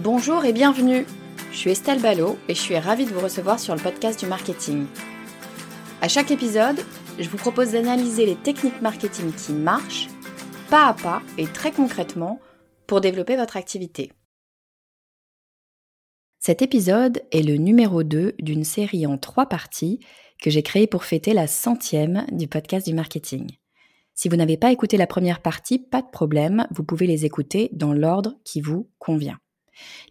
Bonjour et bienvenue. Je suis Estelle Ballot et je suis ravie de vous recevoir sur le podcast du marketing. À chaque épisode, je vous propose d'analyser les techniques marketing qui marchent, pas à pas et très concrètement, pour développer votre activité. Cet épisode est le numéro 2 d'une série en trois parties que j'ai créée pour fêter la centième du podcast du marketing. Si vous n'avez pas écouté la première partie, pas de problème, vous pouvez les écouter dans l'ordre qui vous convient.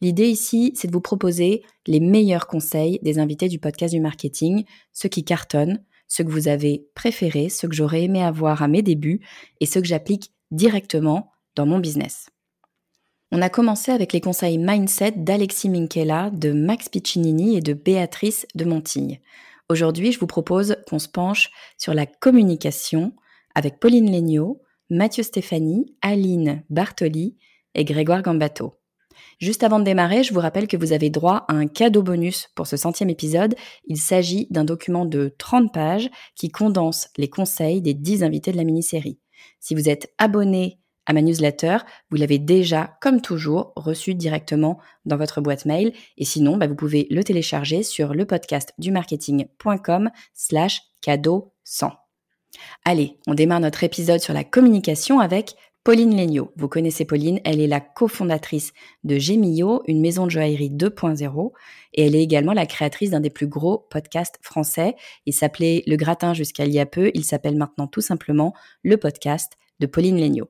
L'idée ici, c'est de vous proposer les meilleurs conseils des invités du podcast du marketing, ceux qui cartonnent, ceux que vous avez préférés, ceux que j'aurais aimé avoir à mes débuts et ceux que j'applique directement dans mon business. On a commencé avec les conseils mindset d'Alexis Minkela, de Max Piccinini et de Béatrice de Montigne. Aujourd'hui, je vous propose qu'on se penche sur la communication avec Pauline Legnaud, Mathieu Stéphanie, Aline Bartoli et Grégoire Gambato. Juste avant de démarrer, je vous rappelle que vous avez droit à un cadeau bonus pour ce centième épisode. Il s'agit d'un document de 30 pages qui condense les conseils des 10 invités de la mini-série. Si vous êtes abonné à ma newsletter, vous l'avez déjà, comme toujours, reçu directement dans votre boîte mail. Et sinon, bah, vous pouvez le télécharger sur le podcast du marketing.com slash cadeau 100. Allez, on démarre notre épisode sur la communication avec Pauline Legnaud. Vous connaissez Pauline, elle est la cofondatrice de Gemio, une maison de joaillerie 2.0, et elle est également la créatrice d'un des plus gros podcasts français. Il s'appelait Le Gratin jusqu'à il y a peu, il s'appelle maintenant tout simplement le podcast de Pauline Legnaud.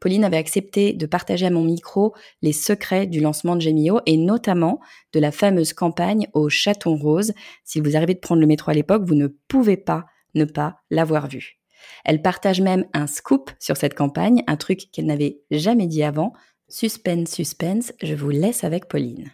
Pauline avait accepté de partager à mon micro les secrets du lancement de Gemio et notamment de la fameuse campagne au chaton rose. Si vous arrivez de prendre le métro à l'époque, vous ne pouvez pas ne pas l'avoir vue. Elle partage même un scoop sur cette campagne, un truc qu'elle n'avait jamais dit avant. Suspense, suspense, je vous laisse avec Pauline.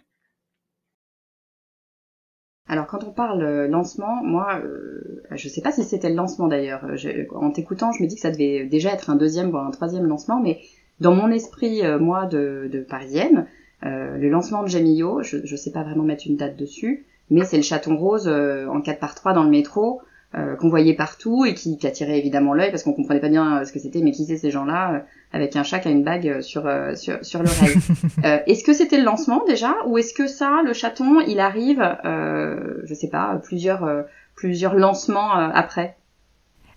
Alors quand on parle euh, lancement, moi, euh, je ne sais pas si c'était le lancement d'ailleurs. En t'écoutant, je me dis que ça devait déjà être un deuxième voire un troisième lancement, mais dans mon esprit, euh, moi, de, parisienne, le lancement de Jamillo, je ne sais pas vraiment mettre une date dessus, mais c'est le chaton rose en 4 par 3 dans le métro euh, qu'on voyait partout et qui, qui attirait évidemment l'œil parce qu'on comprenait pas bien euh, ce que c'était, mais qui étaient ces gens-là euh, avec un chat qui a une bague sur sur, sur l'oreille. est-ce que c'était le lancement déjà ou est-ce que ça, le chaton, il arrive, je sais pas, plusieurs plusieurs lancements après?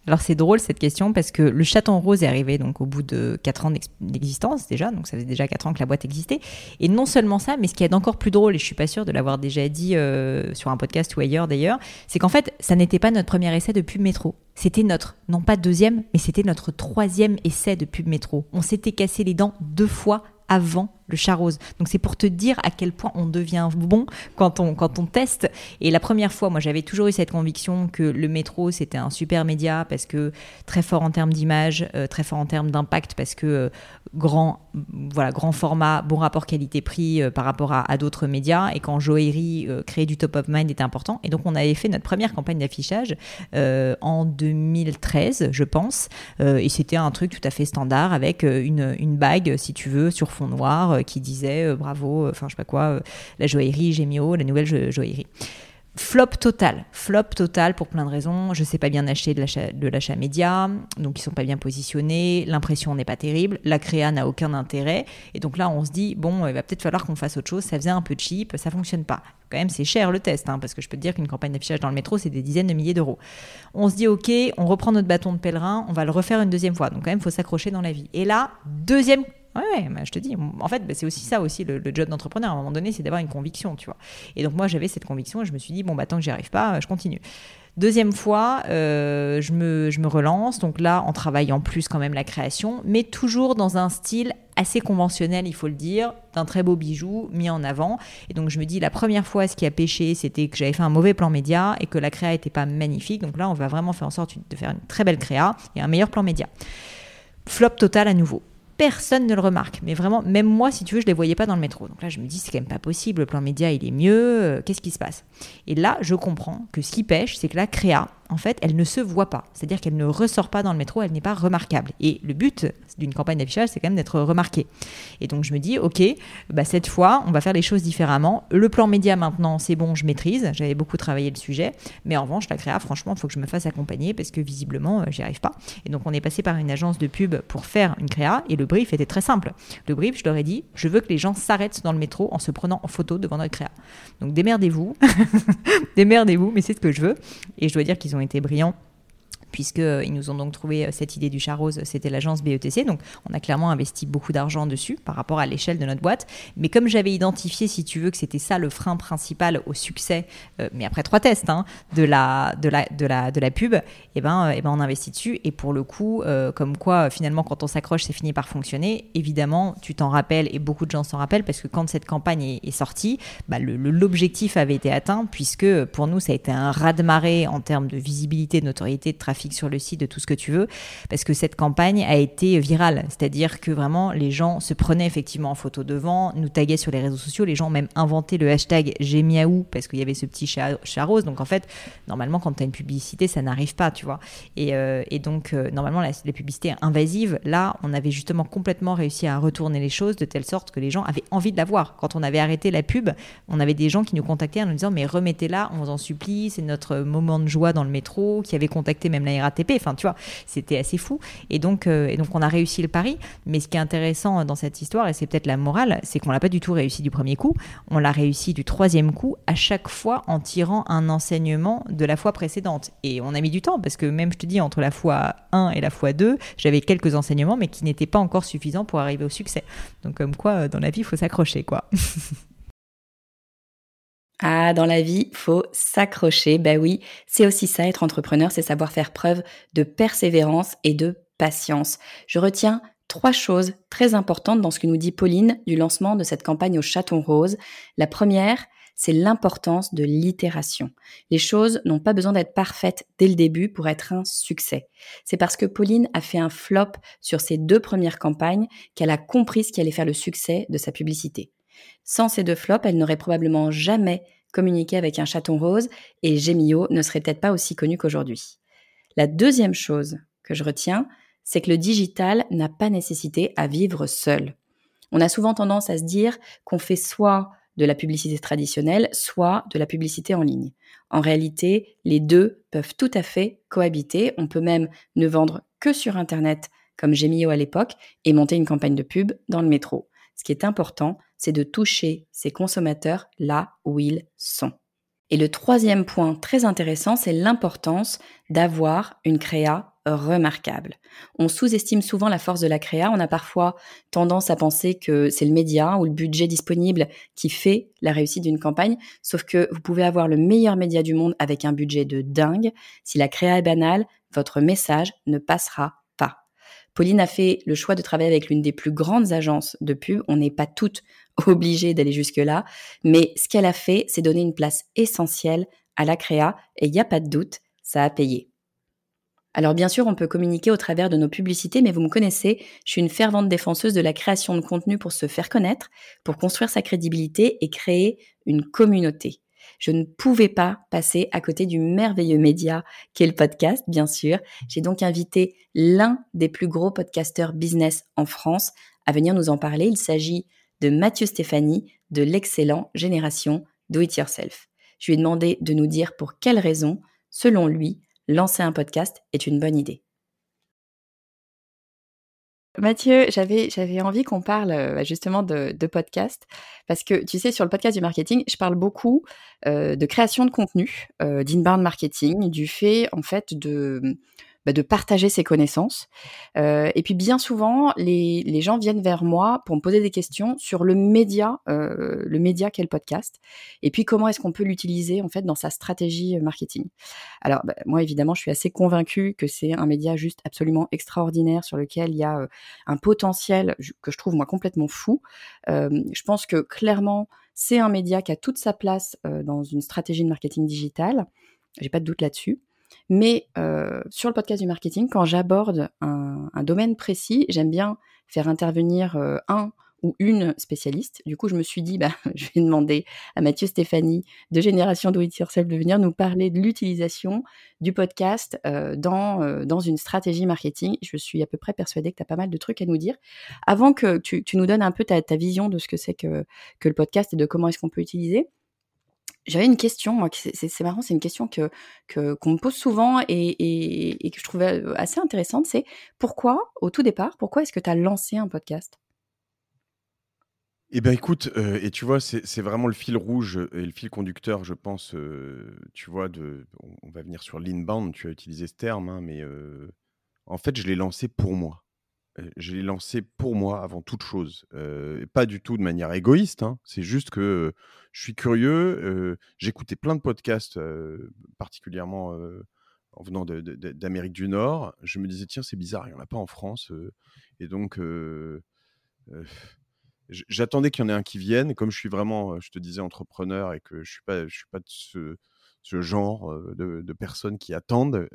Alors c'est drôle cette question parce que le chaton rose est arrivé donc au bout de 4 ans d'existence déjà, donc ça faisait déjà 4 ans que la boîte existait. Et non seulement ça, mais ce qui est encore plus drôle, et je suis pas sûre de l'avoir déjà dit euh, sur un podcast ou ailleurs d'ailleurs, c'est qu'en fait ça n'était pas notre premier essai de pub métro. C'était notre, non pas deuxième, mais c'était notre troisième essai de pub métro. On s'était cassé les dents deux fois avant le chat rose. Donc c'est pour te dire à quel point on devient bon quand on, quand on teste. Et la première fois, moi j'avais toujours eu cette conviction que le métro c'était un super média parce que très fort en termes d'image, euh, très fort en termes d'impact parce que euh, grand, voilà, grand format, bon rapport qualité-prix euh, par rapport à, d'autres médias. Et quand joaillerie, créer du top of mind était important. Et donc on avait fait notre première campagne d'affichage en 2013, je pense. et c'était un truc tout à fait standard avec une, une bague, si tu veux, sur fond noir euh, qui disait euh, bravo, euh, enfin je sais pas quoi, la joaillerie Gémio, la nouvelle joaillerie. Flop total, flop total pour plein de raisons. Je sais pas bien acheter de l'achat média, donc ils sont pas bien positionnés. L'impression n'est pas terrible, la créa n'a aucun intérêt, et donc là on se dit bon, il va peut-être falloir qu'on fasse autre chose. Ça faisait un peu cheap, ça fonctionne pas. Quand même, c'est cher le test, hein, parce que je peux te dire qu'une campagne d'affichage dans le métro, c'est des dizaines de milliers d'euros. On se dit ok, on reprend notre bâton de pèlerin, on va le refaire une deuxième fois. Donc quand même, il faut s'accrocher dans la vie. Et là, deuxième Ouais, je te dis, en fait, bah, c'est aussi ça aussi le, job d'entrepreneur. À un moment donné, c'est d'avoir une conviction, tu vois. Et donc moi, j'avais cette conviction et je me suis dit, bon, bah tant que j'y arrive pas, je continue. Deuxième fois, euh, je, me, je me relance, donc là, en travaillant plus quand même la création, mais toujours dans un style assez conventionnel, il faut le dire, d'un très beau bijou mis en avant. Et donc je me dis, la première fois, ce qui a pêché, c'était que j'avais fait un mauvais plan média et que la créa n'était pas magnifique. Donc là, on va vraiment faire en sorte de faire une très belle créa et un meilleur plan média. Flop total à nouveau personne ne le remarque. Mais vraiment, même moi, si tu veux, je ne les voyais pas dans le métro. Donc là, je me dis, c'est quand même pas possible, le plan média, il est mieux, euh, qu'est-ce qui se passe? Et là, je comprends que ce qui pêche, c'est que la créa, en fait, elle ne se voit pas. C'est-à-dire qu'elle ne ressort pas dans le métro, elle n'est pas remarquable. Et le but d'une campagne d'affichage, c'est quand même d'être remarqué. Et donc je me dis, ok, bah, cette fois, on va faire les choses différemment. Le plan média maintenant, c'est bon, je maîtrise. J'avais beaucoup travaillé le sujet. Mais en revanche, la créa, franchement, il faut que je me fasse accompagner parce que visiblement, euh, j'y arrive pas. Et donc on est passé par une agence de pub pour faire une créa. Et le brief était très simple. Le brief, je leur ai dit, je veux que les gens s'arrêtent dans le métro en se prenant en photo devant notre créa. Donc démerdez-vous, démerdez-vous, mais c'est ce que je veux. Et je dois dire qu'ils ont été brillants puisqu'ils euh, nous ont donc trouvé euh, cette idée du chat rose, c'était l'agence BETC. Donc on a clairement investi beaucoup d'argent dessus par rapport à l'échelle de notre boîte. Mais comme j'avais identifié, si tu veux, que c'était ça le frein principal au succès, euh, mais après trois tests, hein, de, la, de, la, de, la, de la pub, eh ben, eh ben on investit dessus. Et pour le coup, comme quoi finalement quand on s'accroche, c'est fini par fonctionner. Évidemment, tu t'en rappelles et beaucoup de gens s'en rappellent parce que quand cette campagne est, sortie, bah, l'objectif avait été atteint puisque pour nous, ça a été un raz-de-marée en termes de visibilité, de notoriété, de trafic sur le site, de tout ce que tu veux, parce que cette campagne a été virale. C'est-à-dire que vraiment, les gens se prenaient effectivement en photo devant, nous taguaient sur les réseaux sociaux, les gens ont même inventé le hashtag J'miaou parce qu'il y avait ce petit chat, rose. Donc en fait, normalement, quand tu as une publicité, ça n'arrive pas, tu vois. Et, euh, donc, euh, normalement, la, la, publicité invasive, là, on avait justement complètement réussi à retourner les choses de telle sorte que les gens avaient envie de la voir. Quand on avait arrêté la pub, on avait des gens qui nous contactaient en nous disant Mais remettez-la, on vous en supplie, c'est notre moment de joie dans le métro, qui avait contacté même la RATP. Enfin, tu vois, c'était assez fou. Et donc, euh, et donc, on a réussi le pari. Mais ce qui est intéressant dans cette histoire, et c'est peut-être la morale, c'est qu'on l'a pas du tout réussi du premier coup. On l'a réussi du troisième coup, à chaque fois en tirant un enseignement de la fois précédente. Et on a mis du temps parce que même, je te dis, entre la fois 1 et la fois 2, j'avais quelques enseignements, mais qui n'étaient pas encore suffisants pour arriver au succès. Donc, comme quoi, dans la vie, il faut s'accrocher, quoi. Ah, dans la vie, faut s'accrocher. Bah oui, c'est aussi ça, être entrepreneur, c'est savoir faire preuve de persévérance et de patience. Je retiens trois choses très importantes dans ce que nous dit Pauline du lancement de cette campagne au chaton rose. La première, c'est l'importance de l'itération. Les choses n'ont pas besoin d'être parfaites dès le début pour être un succès. C'est parce que Pauline a fait un flop sur ses deux premières campagnes qu'elle a compris ce qui allait faire le succès de sa publicité. Sans ces deux flops, elle n'aurait probablement jamais communiqué avec un chaton rose et Gemio ne serait peut-être pas aussi connu qu'aujourd'hui. La deuxième chose que je retiens, c'est que le digital n'a pas nécessité à vivre seul. On a souvent tendance à se dire qu'on fait soit de la publicité traditionnelle, soit de la publicité en ligne. En réalité, les deux peuvent tout à fait cohabiter. On peut même ne vendre que sur Internet, comme Gemio à l'époque, et monter une campagne de pub dans le métro. Ce qui est important, c'est de toucher ces consommateurs là où ils sont. Et le troisième point très intéressant, c'est l'importance d'avoir une créa remarquable. On sous-estime souvent la force de la créa, on a parfois tendance à penser que c'est le média ou le budget disponible qui fait la réussite d'une campagne, sauf que vous pouvez avoir le meilleur média du monde avec un budget de dingue, si la créa est banale, votre message ne passera Pauline a fait le choix de travailler avec l'une des plus grandes agences de pub. On n'est pas toutes obligées d'aller jusque-là, mais ce qu'elle a fait, c'est donner une place essentielle à la créa, et il n'y a pas de doute, ça a payé. Alors bien sûr, on peut communiquer au travers de nos publicités, mais vous me connaissez, je suis une fervente défenseuse de la création de contenu pour se faire connaître, pour construire sa crédibilité et créer une communauté. Je ne pouvais pas passer à côté du merveilleux média qu'est le podcast, bien sûr. J'ai donc invité l'un des plus gros podcasteurs business en France à venir nous en parler. Il s'agit de Mathieu Stéphanie de l'excellent Génération Do It Yourself. Je lui ai demandé de nous dire pour quelles raisons, selon lui, lancer un podcast est une bonne idée. Mathieu, j'avais, j'avais envie qu'on parle euh, bah, justement de, podcast parce que tu sais, sur le podcast du marketing, je parle beaucoup euh, de création de contenu, euh, d'inbound marketing, du fait en fait de bah, de partager ses connaissances. Euh, et puis bien souvent, les, les, gens viennent vers moi pour me poser des questions sur le média, euh, le média qu'est le podcast, et puis comment est-ce qu'on peut l'utiliser en fait dans sa stratégie euh, marketing. Alors bah, moi évidemment, je suis assez convaincue que c'est un média juste absolument extraordinaire sur lequel il y a euh, un potentiel que je trouve moi complètement fou. Euh, je pense que clairement, c'est un média qui a toute sa place dans une stratégie de marketing digital. J'ai pas de doute là-dessus. Mais euh, sur le podcast du marketing, quand j'aborde un, domaine précis, j'aime bien faire intervenir euh, un ou une spécialiste. Du coup, je me suis dit, bah, je vais demander à Mathieu Stéphanie de Génération Do It Yourself de venir nous parler de l'utilisation du podcast euh, dans, une stratégie marketing. Je suis à peu près persuadée que tu as pas mal de trucs à nous dire. Avant que tu, nous donnes un peu ta, vision de ce que c'est que, que le podcast et de comment est-ce qu'on peut l'utiliser, j'avais une question, moi, c'est marrant, c'est une question que qu'on me pose souvent et, que je trouvais assez intéressante. C'est pourquoi, au tout départ, pourquoi est-ce que tu as lancé un podcast? Eh bien, écoute, et tu vois, c'est vraiment le fil rouge et le fil conducteur, je pense, tu vois, de, on, va venir sur l'inbound, tu as utilisé ce terme, hein, mais en fait, je l'ai lancé pour moi. Je l'ai lancé pour moi avant toute chose. pas du tout de manière égoïste, hein, c'est juste que je suis curieux. J'écoutais plein de podcasts, particulièrement en venant d'Amérique du Nord. Je me disais, tiens, c'est bizarre, il n'y en a pas en France. et donc, j'attendais qu'il y en ait un qui vienne. Comme je suis vraiment, je te disais, entrepreneur et que je ne suis, suis pas de ce ce genre de, personnes qui attendent.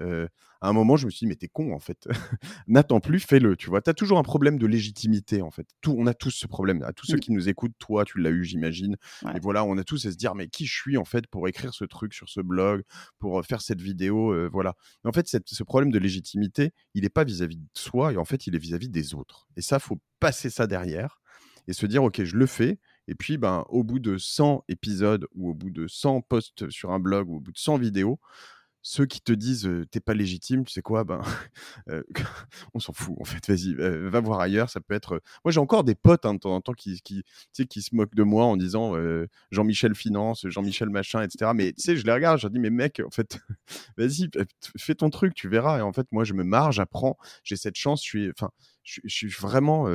à un moment, je me suis dit, mais t'es con, en fait. N'attends plus, fais-le. Tu vois, tu as toujours un problème de légitimité, en fait. Tout, on a tous ce problème. À tous ceux qui nous écoutent, toi, tu l'as eu, j'imagine. Et voilà, on a tous à se dire, mais qui je suis, en fait, pour écrire ce truc sur ce blog, pour faire cette vidéo, voilà. Mais en fait, ce problème de légitimité, il n'est pas vis-à-vis de soi, et en fait, il est vis-à-vis des autres. Et ça, faut passer ça derrière et se dire, OK, je le fais, et puis, ben, au bout de 100 épisodes ou au bout de 100 posts sur un blog ou au bout de 100 vidéos, ceux qui te disent t'es pas légitime, tu sais quoi, ben, on s'en fout en fait. Vas-y, va voir ailleurs. Ça peut être. Moi, j'ai encore des potes hein, de temps en temps qui, qui, qui se moquent de moi en disant Jean-Michel Finance, Jean-Michel machin, etc. Mais tu sais, je les regarde, je leur dis mais mec, en fait, vas-y, fais ton truc, tu verras. Et en fait, moi, je me marre, j'apprends, j'ai cette chance. Je suis, enfin, je, suis vraiment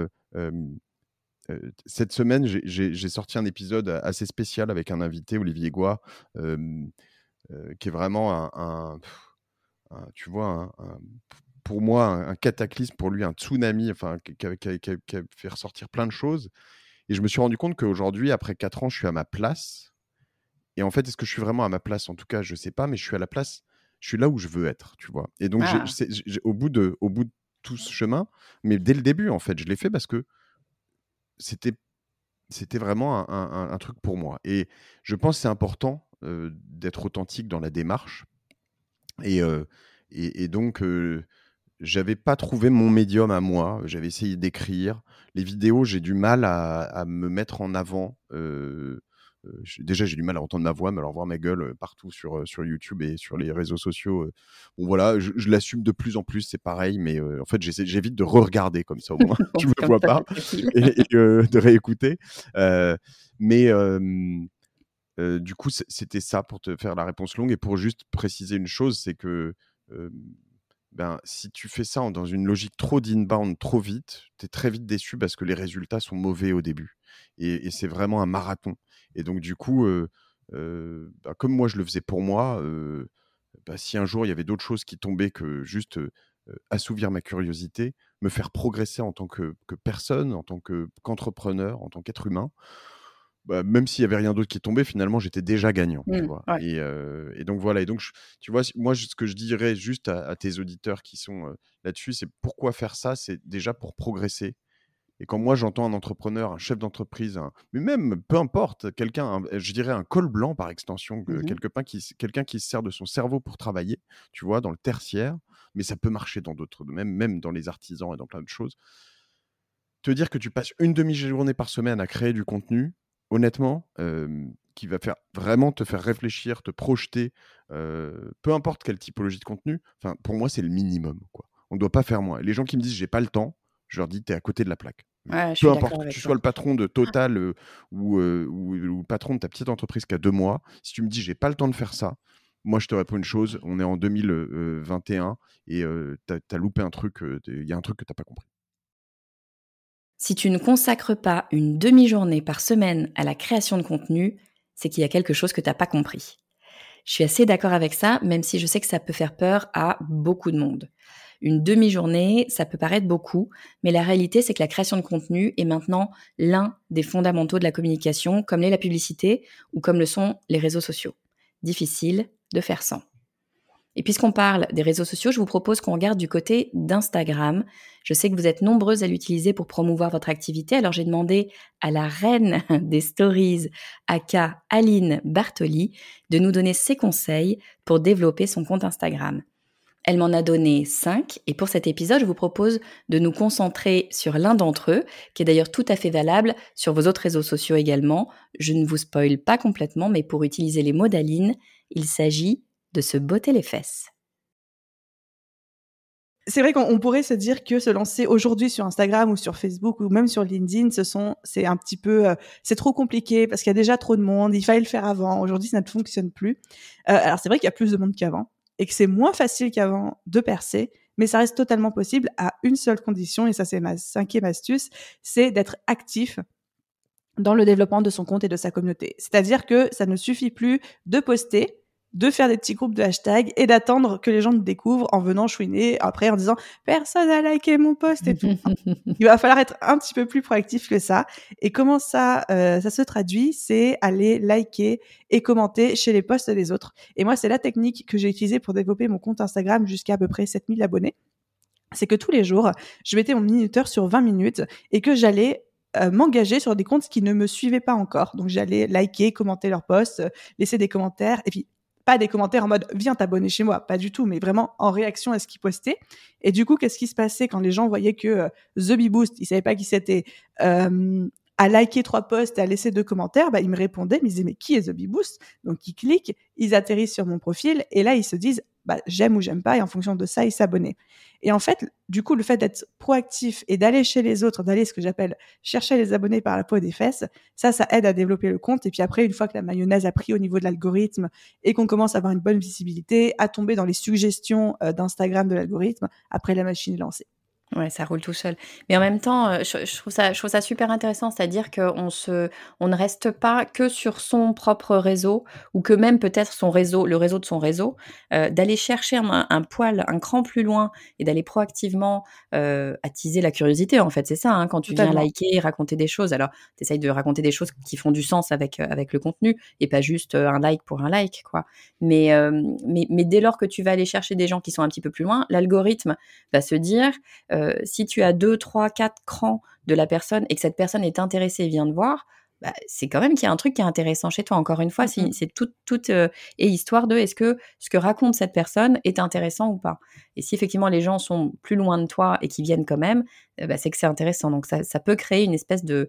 cette semaine, j'ai sorti un épisode assez spécial avec un invité, Olivier Goua, qui est vraiment un, tu vois, pour moi, un, cataclysme, pour lui, un tsunami, enfin, qui a, fait ressortir plein de choses. Et je me suis rendu compte qu'aujourd'hui, après 4 ans, je suis à ma place. Et en fait, est-ce que je suis vraiment à ma place? En tout cas, je ne sais pas, mais je suis à la place, je suis là où je veux être, tu vois. Et donc, ah. au, bout de, au bout de tout ce chemin, mais dès le début, en fait, je l'ai fait parce que c'était c'était vraiment un, truc pour moi. Et je pense que c'est important d'être authentique dans la démarche. Et, et, donc, j'avais pas trouvé mon médium à moi. J'avais essayé d'écrire. Les vidéos, j'ai du mal à, à, me mettre en avant déjà, j'ai du mal à entendre ma voix, mais alors voir ma gueule partout sur, sur YouTube et sur les réseaux sociaux, bon voilà, je, l'assume de plus en plus, c'est pareil, mais en fait, j'évite de re-regarder comme ça au moins, tu me vois pas, et, de réécouter. mais du coup, c'était ça pour te faire la réponse longue et pour juste préciser une chose, c'est que ben, si tu fais ça dans une logique trop d'inbound, trop vite, tu es très vite déçu parce que les résultats sont mauvais au début. Et, c'est vraiment un marathon. Et donc, du coup, bah, comme moi, je le faisais pour moi, bah, si un jour il y avait d'autres choses qui tombaient que juste assouvir ma curiosité, me faire progresser en tant que, personne, en tant qu'entrepreneur, en tant qu'être humain, bah, même s'il y avait rien d'autre qui tombait, finalement, j'étais déjà gagnant. tu mmh, et, donc voilà. Et donc, tu vois, moi, ce que je dirais juste à tes auditeurs qui sont là-dessus, c'est pourquoi faire ça? C'est déjà pour progresser et quand moi j'entends un entrepreneur, un chef d'entreprise, mais même peu importe, quelqu'un, je dirais un col blanc par extension, mmh quelqu'un qui, quelqu'un qui se sert de son cerveau pour travailler, tu vois, dans le tertiaire, mais ça peut marcher dans d'autres, même, même dans les artisans et dans plein de choses. Te dire que tu passes une demi-journée par semaine à créer du contenu, honnêtement, qui va faire vraiment te faire réfléchir, te projeter, peu importe quelle typologie de contenu, enfin, pour moi, c'est le minimum. Quoi. On ne doit pas faire moins. les gens qui me disent j'ai pas le temps, je leur dis tu es à côté de la plaque. Peu importe que tu sois le patron de Total ou, ou, le patron de ta petite entreprise qui a deux mois, si tu me dis j'ai pas le temps de faire ça, moi je te réponds une chose, on est en 2021 et tu as, loupé un truc, il y a un truc que tu n'as pas compris. Si tu ne consacres pas une demi-journée par semaine à la création de contenu, c'est qu'il y a quelque chose que tu n'as pas compris. Je suis assez d'accord avec ça, même si je sais que ça peut faire peur à beaucoup de monde. Une demi-journée, ça peut paraître beaucoup, mais la réalité, c'est que la création de contenu est maintenant l'un des fondamentaux de la communication, comme l'est la publicité ou comme le sont les réseaux sociaux. Difficile de faire sans. Et puisqu'on parle des réseaux sociaux, je vous propose qu'on regarde du côté d'Instagram. Je sais que vous êtes nombreuses à l'utiliser pour promouvoir votre activité, alors j'ai demandé à la reine des stories, aka Aline Bartoli, de nous donner ses conseils pour développer son compte Instagram. Elle m'en a donné cinq et pour cet épisode, je vous propose de nous concentrer sur l'un d'entre eux, qui est d'ailleurs tout à fait valable sur vos autres réseaux sociaux également. Je ne vous spoil pas complètement, mais pour utiliser les mots d'Aline, il s'agit de se botter les fesses. C'est vrai qu'on pourrait se dire que se lancer aujourd'hui sur Instagram ou sur Facebook ou même sur LinkedIn, ce sont, c'est un petit peu, euh, c'est trop compliqué parce qu'il y a déjà trop de monde. Il fallait le faire avant. Aujourd'hui, ça ne fonctionne plus. Euh, alors c'est vrai qu'il y a plus de monde qu'avant et que c'est moins facile qu'avant de percer, mais ça reste totalement possible à une seule condition et ça c'est ma cinquième astuce, c'est d'être actif dans le développement de son compte et de sa communauté. C'est-à-dire que ça ne suffit plus de poster de faire des petits groupes de hashtags et d'attendre que les gens te découvrent en venant chouiner après en disant personne a liké mon post et tout. Il va falloir être un petit peu plus proactif que ça. Et comment ça, euh, ça se traduit? C'est aller liker et commenter chez les posts des autres. Et moi, c'est la technique que j'ai utilisée pour développer mon compte Instagram jusqu'à à peu près 7000 abonnés. C'est que tous les jours, je mettais mon minuteur sur 20 minutes et que j'allais euh, m'engager sur des comptes qui ne me suivaient pas encore. Donc j'allais liker, commenter leurs posts, laisser des commentaires et puis pas des commentaires en mode viens t'abonner chez moi, pas du tout, mais vraiment en réaction à ce qu'ils postaient. Et du coup, qu'est-ce qui se passait quand les gens voyaient que euh, The Bee Boost, ils savaient pas qui c'était, euh, à liker trois posts et à laisser deux commentaires, bah, ils me répondaient, mais ils disaient mais qui est The Bee Boost? Donc ils cliquent, ils atterrissent sur mon profil et là ils se disent bah, j'aime ou j'aime pas, et en fonction de ça, ils s'abonnaient. Et en fait, du coup, le fait d'être proactif et d'aller chez les autres, d'aller ce que j'appelle chercher les abonnés par la peau des fesses, ça, ça aide à développer le compte. Et puis après, une fois que la mayonnaise a pris au niveau de l'algorithme et qu'on commence à avoir une bonne visibilité, à tomber dans les suggestions euh, d'Instagram de l'algorithme, après la machine est lancée. Ouais, ça roule tout seul. Mais en même temps, euh, je, trouve ça, je trouve ça super intéressant, c'est-à-dire qu'on se, on ne reste pas que sur son propre réseau, ou que même peut-être son réseau, le réseau de son réseau, euh, d'aller chercher un, poil, un cran plus loin, et d'aller proactivement euh, attiser la curiosité. En fait, c'est ça. Hein, quand tu viens liker, raconter des choses. Alors, tu essayes de raconter des choses qui font du sens avec avec le contenu, et pas juste un like pour un like, quoi. Mais mais, mais dès lors que tu vas aller chercher des gens qui sont un petit peu plus loin, l'algorithme va se dire euh, si tu as deux, trois, quatre crans de la personne et que cette personne est intéressée et vient te voir, bah, c'est quand même qu'il y a un truc qui est intéressant chez toi. Encore une fois, c'est toute tout, euh, et histoire de est-ce que ce que raconte cette personne est intéressant ou pas. Et si effectivement les gens sont plus loin de toi et qui viennent quand même, eh ben, c'est que c'est intéressant. Donc ça, ça, peut créer une espèce de, euh,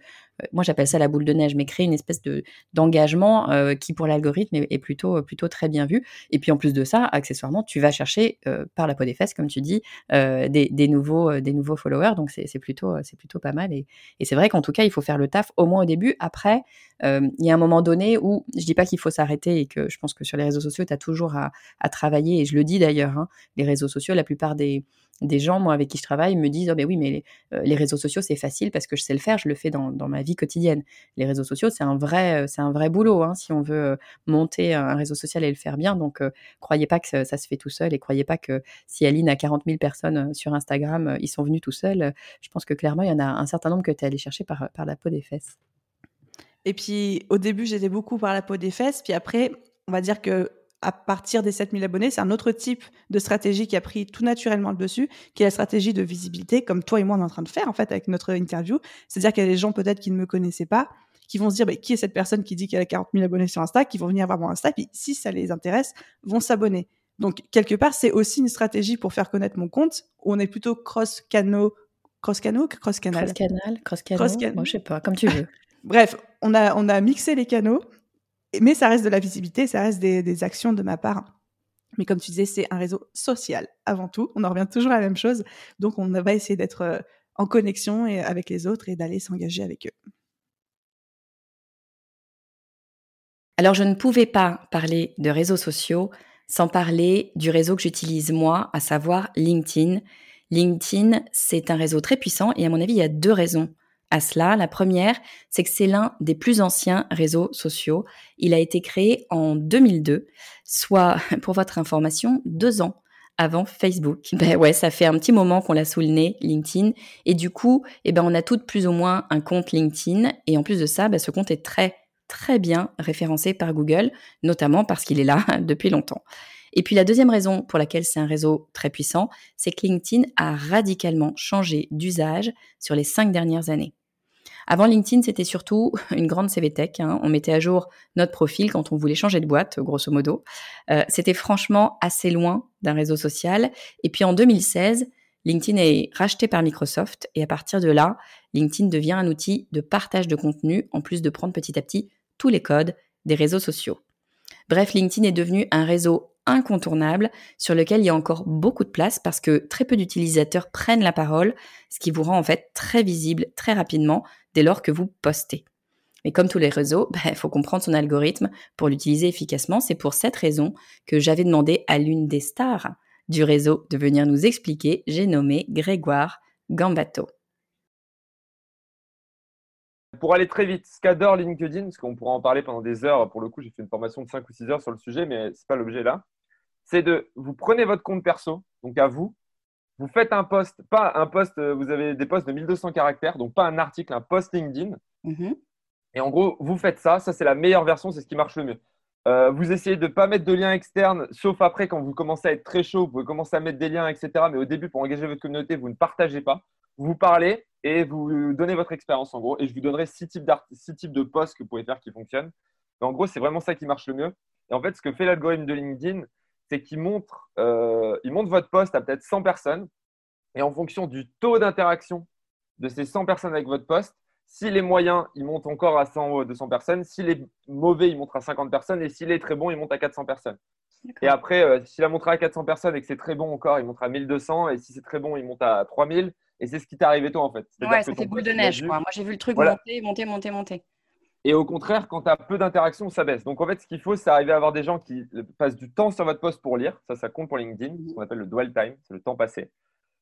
moi j'appelle ça la boule de neige, mais créer une espèce de d'engagement euh, qui pour l'algorithme est, plutôt plutôt très bien vu. Et puis en plus de ça, accessoirement, tu vas chercher euh, par la peau des fesses, comme tu dis, des, nouveaux des nouveaux followers. Donc c'est plutôt plutôt pas mal. Et, et c'est vrai qu'en tout cas, il faut faire le taf au moins au début. Après, il y a un moment donné où je dis pas qu'il faut s'arrêter et que je pense que sur les réseaux sociaux, tu as toujours à, à, travailler. Et je le dis d'ailleurs, hein, les réseaux sociaux, la plupart des des gens, moi, avec qui je travaille, me disent, oh, ben oui, mais euh, les, réseaux sociaux, c'est facile parce que je sais le faire, je le fais dans, ma vie quotidienne. Les réseaux sociaux, c'est un vrai, euh, c'est un vrai boulot, hein, si on veut euh, monter un réseau social et le faire bien. Donc, croyez pas que ça, se fait tout seul et croyez pas que si Aline a 40 000 personnes sur Instagram, ils sont venus tout seuls. Je pense que clairement, il y en a un certain nombre que tu es allé chercher par, par la peau des fesses. Et puis, au début, j'étais beaucoup par la peau des fesses. Puis après, on va dire que à partir des 7000 abonnés, c'est un autre type de stratégie qui a pris tout naturellement le dessus, qui est la stratégie de visibilité, comme toi et moi on est en train de faire en fait avec notre interview. C'est-à-dire qu'il y a des gens peut-être qui ne me connaissaient pas, qui vont se dire bah, qui est cette personne qui dit qu'elle a 40 000 abonnés sur Insta, qui vont venir voir mon Insta, puis si ça les intéresse, vont s'abonner. Donc quelque part, c'est aussi une stratégie pour faire connaître mon compte. Où on est plutôt cross canal, cross canal, cross canal, cross canal, cross canal. Cross canal. Moi, je sais pas, comme tu veux. Bref, on a, on a mixé les canaux, mais ça reste de la visibilité, ça reste des, actions de ma part. Mais comme tu disais, c'est un réseau social avant tout. On en revient toujours à la même chose. Donc, on va essayer d'être euh, en connexion et, avec les autres et d'aller s'engager avec eux. Alors, je ne pouvais pas parler de réseaux sociaux sans parler du réseau que j'utilise moi, à savoir LinkedIn. LinkedIn, c'est un réseau très puissant et à mon avis, il y a deux raisons à cela. La première, c'est que c'est l'un des plus anciens réseaux sociaux. Il a été créé en 2002, soit, pour votre information, deux ans avant Facebook. Ben ouais, ça fait un petit moment qu'on l'a sous le nez, LinkedIn. Et du coup, eh ben, on a toutes plus ou moins un compte LinkedIn. Et en plus de ça, ben, ce compte est très, très bien référencé par Google, notamment parce qu'il est là depuis longtemps. Et puis la deuxième raison pour laquelle c'est un réseau très puissant, c'est que LinkedIn a radicalement changé d'usage sur les cinq dernières années. Avant LinkedIn, c'était surtout une grande CV Tech. Hein. On mettait à jour notre profil quand on voulait changer de boîte, grosso modo. Euh, c'était franchement assez loin d'un réseau social. Et puis en 2016, LinkedIn est racheté par Microsoft et à partir de là, LinkedIn devient un outil de partage de contenu en plus de prendre petit à petit tous les codes des réseaux sociaux. Bref, LinkedIn est devenu un réseau incontournable sur lequel il y a encore beaucoup de place parce que très peu d'utilisateurs prennent la parole, ce qui vous rend en fait très visible très rapidement dès lors que vous postez. Mais comme tous les réseaux, il bah, faut comprendre son algorithme pour l'utiliser efficacement. C'est pour cette raison que j'avais demandé à l'une des stars du réseau de venir nous expliquer. J'ai nommé Grégoire Gambato. Pour aller très vite, ce qu'adore LinkedIn, parce qu'on pourra en parler pendant des heures, pour le coup, j'ai fait une formation de 5 ou 6 heures sur le sujet, mais ce n'est pas l'objet là c'est de vous prenez votre compte perso, donc à vous, vous faites un post, pas un post, euh, vous avez des posts de 1200 caractères, donc pas un article, un post LinkedIn. Mhm. Et en gros, vous faites ça, ça c'est la meilleure version, c'est ce qui marche le mieux. Euh, vous essayez de ne pas mettre de liens externes, sauf après quand vous commencez à être très chaud, vous pouvez commencer à mettre des liens, etc. Mais au début, pour engager votre communauté, vous ne partagez pas. Vous parlez et vous donnez votre expérience en gros. Et je vous donnerai six types, six types de posts que vous pouvez faire qui fonctionnent. Mais en gros, c'est vraiment ça qui marche le mieux. Et en fait, ce que fait l'algorithme de LinkedIn, c'est qu'il montre, euh, il montre votre poste à peut-être 100 personnes. Et en fonction du taux d'interaction de ces 100 personnes avec votre poste, s'il est moyen, il monte encore à 100 ou 200 personnes. S'il est mauvais, il monte à 50 personnes. Et s'il est très bon, il monte à 400 personnes. Et après, euh, s'il a montré à 400 personnes et que c'est très bon encore, il monte à 1200. Et si c'est très bon, il monte à 3000. Et c'est ce qui t'est arrivé toi, en fait. Ouais, ça fait boule de neige. Moi, j'ai vu le truc monter, monter, monter, monter. Et au contraire, quand tu as peu d'interactions, ça baisse. Donc en fait, ce qu'il faut, c'est arriver à avoir des gens qui passent du temps sur votre poste pour lire. Ça, ça compte pour LinkedIn, ce qu'on appelle le dwell time, c'est le temps passé.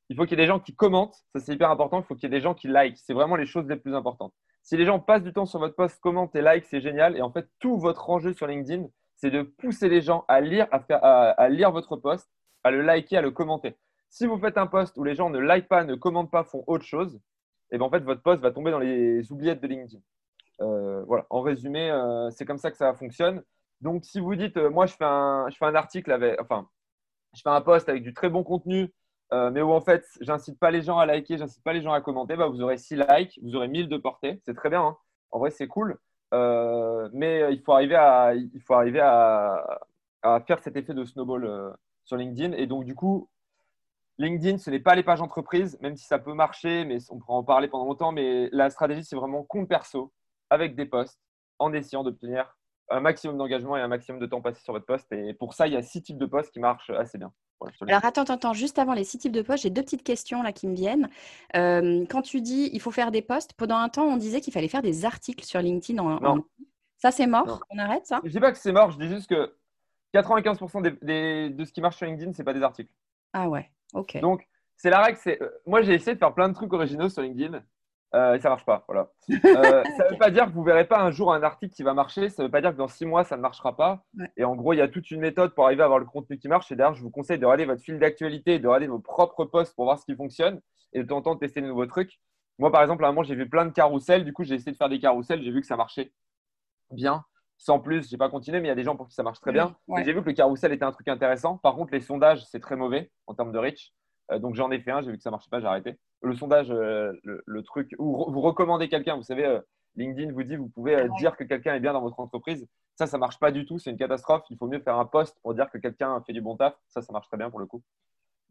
Il faut qu'il y ait des gens qui commentent, ça c'est hyper important. Il faut qu'il y ait des gens qui like. C'est vraiment les choses les plus importantes. Si les gens passent du temps sur votre poste, commentent et like, c'est génial. Et en fait, tout votre enjeu sur LinkedIn, c'est de pousser les gens à lire, à, lire votre poste, à le liker, à le commenter. Si vous faites un post où les gens ne like pas, ne commentent pas, font autre chose, et eh bien en fait, votre poste va tomber dans les oubliettes de LinkedIn. Euh, voilà, en résumé, euh, c'est comme ça que ça fonctionne. Donc, si vous dites, euh, moi, je fais, un, je fais un article avec, enfin, je fais un post avec du très bon contenu, mais où en fait, j'incite pas les gens à liker, j'incite pas les gens à commenter, bah, vous aurez 6 likes, vous aurez 1000 de portée. C'est très bien. Hein. En vrai, c'est cool. mais il faut arriver à, il faut arriver à, à faire cet effet de snowball sur LinkedIn. Et donc, du coup, LinkedIn, ce n'est pas les pages entreprises, même si ça peut marcher, mais on pourra en parler pendant longtemps. Mais la stratégie, c'est vraiment compte perso avec des postes en essayant d'obtenir un maximum d'engagement et un maximum de temps passé sur votre poste. Et pour ça, il y a six types de postes qui marchent assez bien. Alors attends, attends, juste avant les six types de postes, j'ai deux petites questions là qui me viennent. Euh, quand tu dis il faut faire des postes, pendant un temps on disait qu'il fallait faire des articles sur LinkedIn. En, Ça c'est mort, on arrête ça? Je dis pas que c'est mort, je dis juste que 95% de ce qui marche sur LinkedIn, c'est pas des articles. Ah ouais, ok. Donc c'est la règle. C'est... Euh, moi j'ai essayé de faire plein de trucs originaux sur LinkedIn. Euh, ça marche pas. Voilà. Euh, ça ne veut pas dire que vous verrez pas un jour un article qui va marcher. Ça ne veut pas dire que dans six mois, ça ne marchera pas. Et en gros, il y a toute une méthode pour arriver à avoir le contenu qui marche. Et d'ailleurs, je vous conseille de regarder votre fil d'actualité, de regarder vos propres posts pour voir ce qui fonctionne et de temps en temps tester de nouveaux trucs. Moi, par exemple, à un moment, j'ai vu plein de carousels. Du coup, j'ai essayé de faire des carousels. J'ai vu que ça marchait bien. Sans plus, je n'ai pas continué, mais il y a des gens pour qui ça marche très bien. J'ai vu que le carrousel était un truc intéressant. Par contre, les sondages, c'est très mauvais en termes de reach. Euh, donc j'en ai fait un, j'ai vu que ça marchait pas, j'ai arrêté. Le sondage, euh, le, truc où vous recommandez quelqu'un, vous savez, euh, LinkedIn vous dit, vous pouvez dire que quelqu'un est bien dans votre entreprise. Ça, ça marche pas du tout, c'est une catastrophe. Il faut mieux faire un post pour dire que quelqu'un fait du bon taf. Ça, ça marche très bien pour le coup.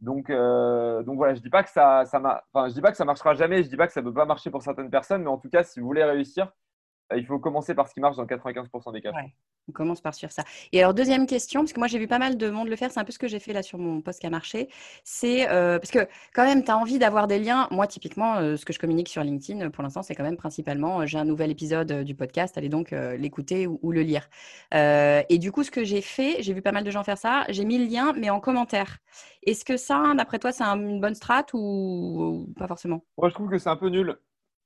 Donc, donc voilà, je dis pas que ça, ça enfin, je dis pas que ça marchera jamais. Je dis pas que ça ne peut pas marcher pour certaines personnes, mais en tout cas, si vous voulez réussir, il faut commencer par ce qui marche dans 95% des cas. On commence par sur ça. Et alors, deuxième question, parce que moi j'ai vu pas mal de monde le faire, c'est un peu ce que j'ai fait là sur mon post qui a marché. C'est euh, parce que quand même, tu as envie d'avoir des liens. Moi, typiquement, euh, ce que je communique sur LinkedIn pour l'instant, c'est quand même principalement j'ai un nouvel épisode du podcast, allez donc l'écouter ou, le lire. et du coup, ce que j'ai fait, j'ai vu pas mal de gens faire ça, j'ai mis le lien, mais en commentaire. Est-ce que ça, d'après toi, c'est une bonne strat ou, pas forcément? Moi, je trouve que c'est un peu nul.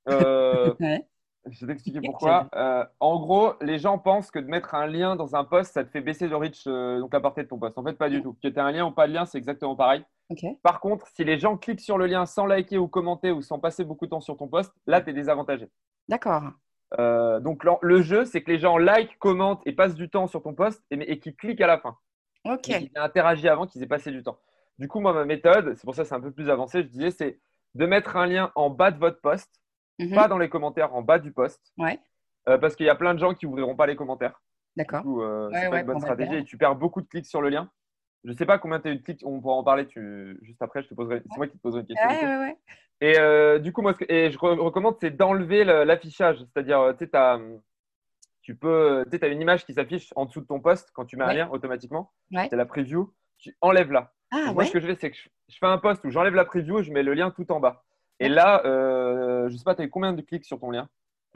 Euh, Je vais t'expliquer pourquoi. Euh, en gros, les gens pensent que de mettre un lien dans un post, ça te fait baisser le reach, euh, donc la portée de ton post. En fait, pas du tout. Que tu aies un lien ou pas de lien, c'est exactement pareil. Par contre, si les gens cliquent sur le lien sans liker ou commenter ou sans passer beaucoup de temps sur ton post, là, tu es désavantagé. D'accord. Euh, donc, le jeu, c'est que les gens like, commentent et passent du temps sur ton post et, et qu'ils cliquent à la fin. Ok. Qu'ils aient interagi avant, qu'ils aient passé du temps. Du coup, moi, ma méthode, c'est pour ça que c'est un peu plus avancé, je disais, c'est de mettre un lien en bas de votre post Mhm. pas dans les commentaires, en bas du post. Ouais. Euh, parce qu'il y a plein de gens qui n'ouvriront pas les commentaires. D'accord. Euh, c'est pas une bonne stratégie et tu perds beaucoup de clics sur le lien. Je ne sais pas combien tu as eu de clics, on pourra en parler tu... juste après, je te poserai... c'est moi qui te poserai une question. Ouais, ouais, et euh, du coup, moi, ce que... et je recommande, c'est d'enlever l'affichage. C'est-à-dire, tu tu peux, as une image qui s'affiche en dessous de ton post quand tu mets un lien automatiquement. C'est la preview. Tu enlèves là. Ah, moi, ce que je fais, c'est que je, fais un post où j'enlève la preview et je mets le lien tout en bas. Et là, euh, je ne sais pas, tu as eu combien de clics sur ton lien?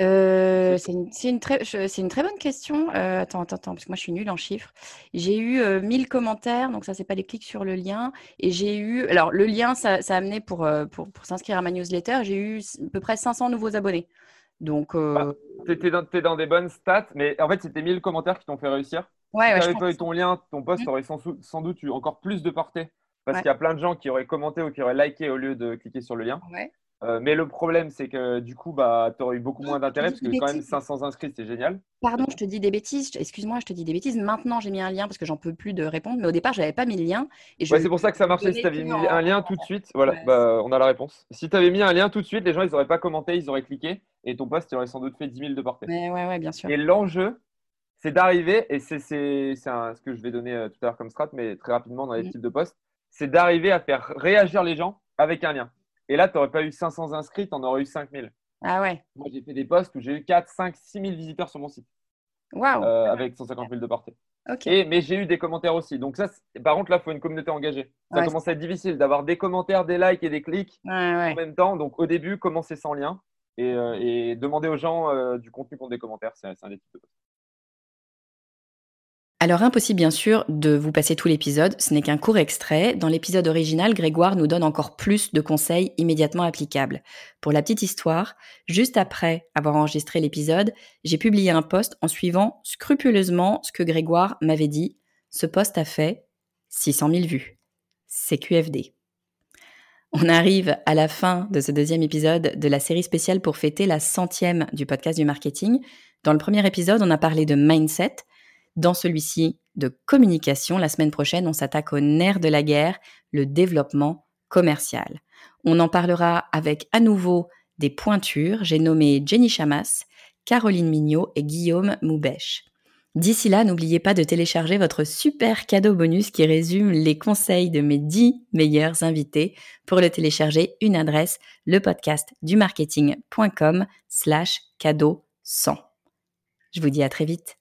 Euh, c'est une, une, très, une très bonne question. Euh, attends, attends, attends, parce que moi je suis nulle en chiffres. J'ai eu 1000 commentaires, donc ça c'est pas les clics sur le lien. Et j'ai eu, alors le lien, ça, ça a amené pour, pour, pour s'inscrire à ma newsletter, j'ai eu à peu près 500 nouveaux abonnés. Donc, bah, tu es, dans des bonnes stats, mais en fait c'était 1000 commentaires qui t'ont fait réussir. Ouais, si tu pas eu ton lien, ton post mmh. aurait sans, sans, doute eu encore plus de portée. Parce qu'il y a plein de gens qui auraient commenté ou qui auraient liké au lieu de cliquer sur le lien. Ouais. Euh, mais le problème, c'est que du coup, bah, tu aurais eu beaucoup moins d'intérêt parce que quand même 500 inscrits, c'est génial. Pardon, je te dis des bêtises. Excuse-moi, je te dis des bêtises. Maintenant, j'ai mis un lien parce que j'en peux plus de répondre. Mais au départ, je n'avais pas mis le lien. C'est pour ça que ça marchait. Si tu avais mis un lien tout de suite, voilà, bah, on a la réponse. Si tu avais mis un lien tout de suite, les gens, ils n'auraient pas commenté, ils auraient cliqué. Et ton post, il aurait sans doute fait 10 000 de portée. ouais, ouais, bien sûr. Et l'enjeu, c'est d'arriver, et c'est ce que je vais donner euh, tout à l'heure comme strat, mais très rapidement dans les mmh. types de posts, c'est d'arriver à faire réagir les gens avec un lien. Et là, tu n'aurais pas eu 500 inscrits, tu en aurais eu 5000. Ah ouais. Moi, j'ai fait des posts où j'ai eu 4, 5, 6 000 visiteurs sur mon site. Waouh. Euh, avec 150 000 de portée. Ok. Et, mais j'ai eu des commentaires aussi. Donc, ça, par contre, là, il faut une communauté engagée. Ça commence à être difficile d'avoir des commentaires, des likes et des clics en même temps. Donc, au début, commencez sans lien et, euh, et demandez aux gens euh, du contenu contre des commentaires. C'est un des types de posts. Alors impossible bien sûr de vous passer tout l'épisode, ce n'est qu'un court extrait. Dans l'épisode original, Grégoire nous donne encore plus de conseils immédiatement applicables. Pour la petite histoire, juste après avoir enregistré l'épisode, j'ai publié un post en suivant scrupuleusement ce que Grégoire m'avait dit. Ce post a fait 600 000 vues. C'est QFD. On arrive à la fin de ce deuxième épisode de la série spéciale pour fêter la centième du podcast du marketing. Dans le premier épisode, on a parlé de mindset, dans celui-ci de communication, la semaine prochaine, on s'attaque au nerf de la guerre, le développement commercial. On en parlera avec à nouveau des pointures. J'ai nommé Jenny Chamas, Caroline Mignot et Guillaume Moubèche. D'ici là, n'oubliez pas de télécharger votre super cadeau bonus qui résume les conseils de mes 10 meilleurs invités. Pour le télécharger, une adresse, le podcast du marketing.com slash cadeau 100. Je vous dis à très vite.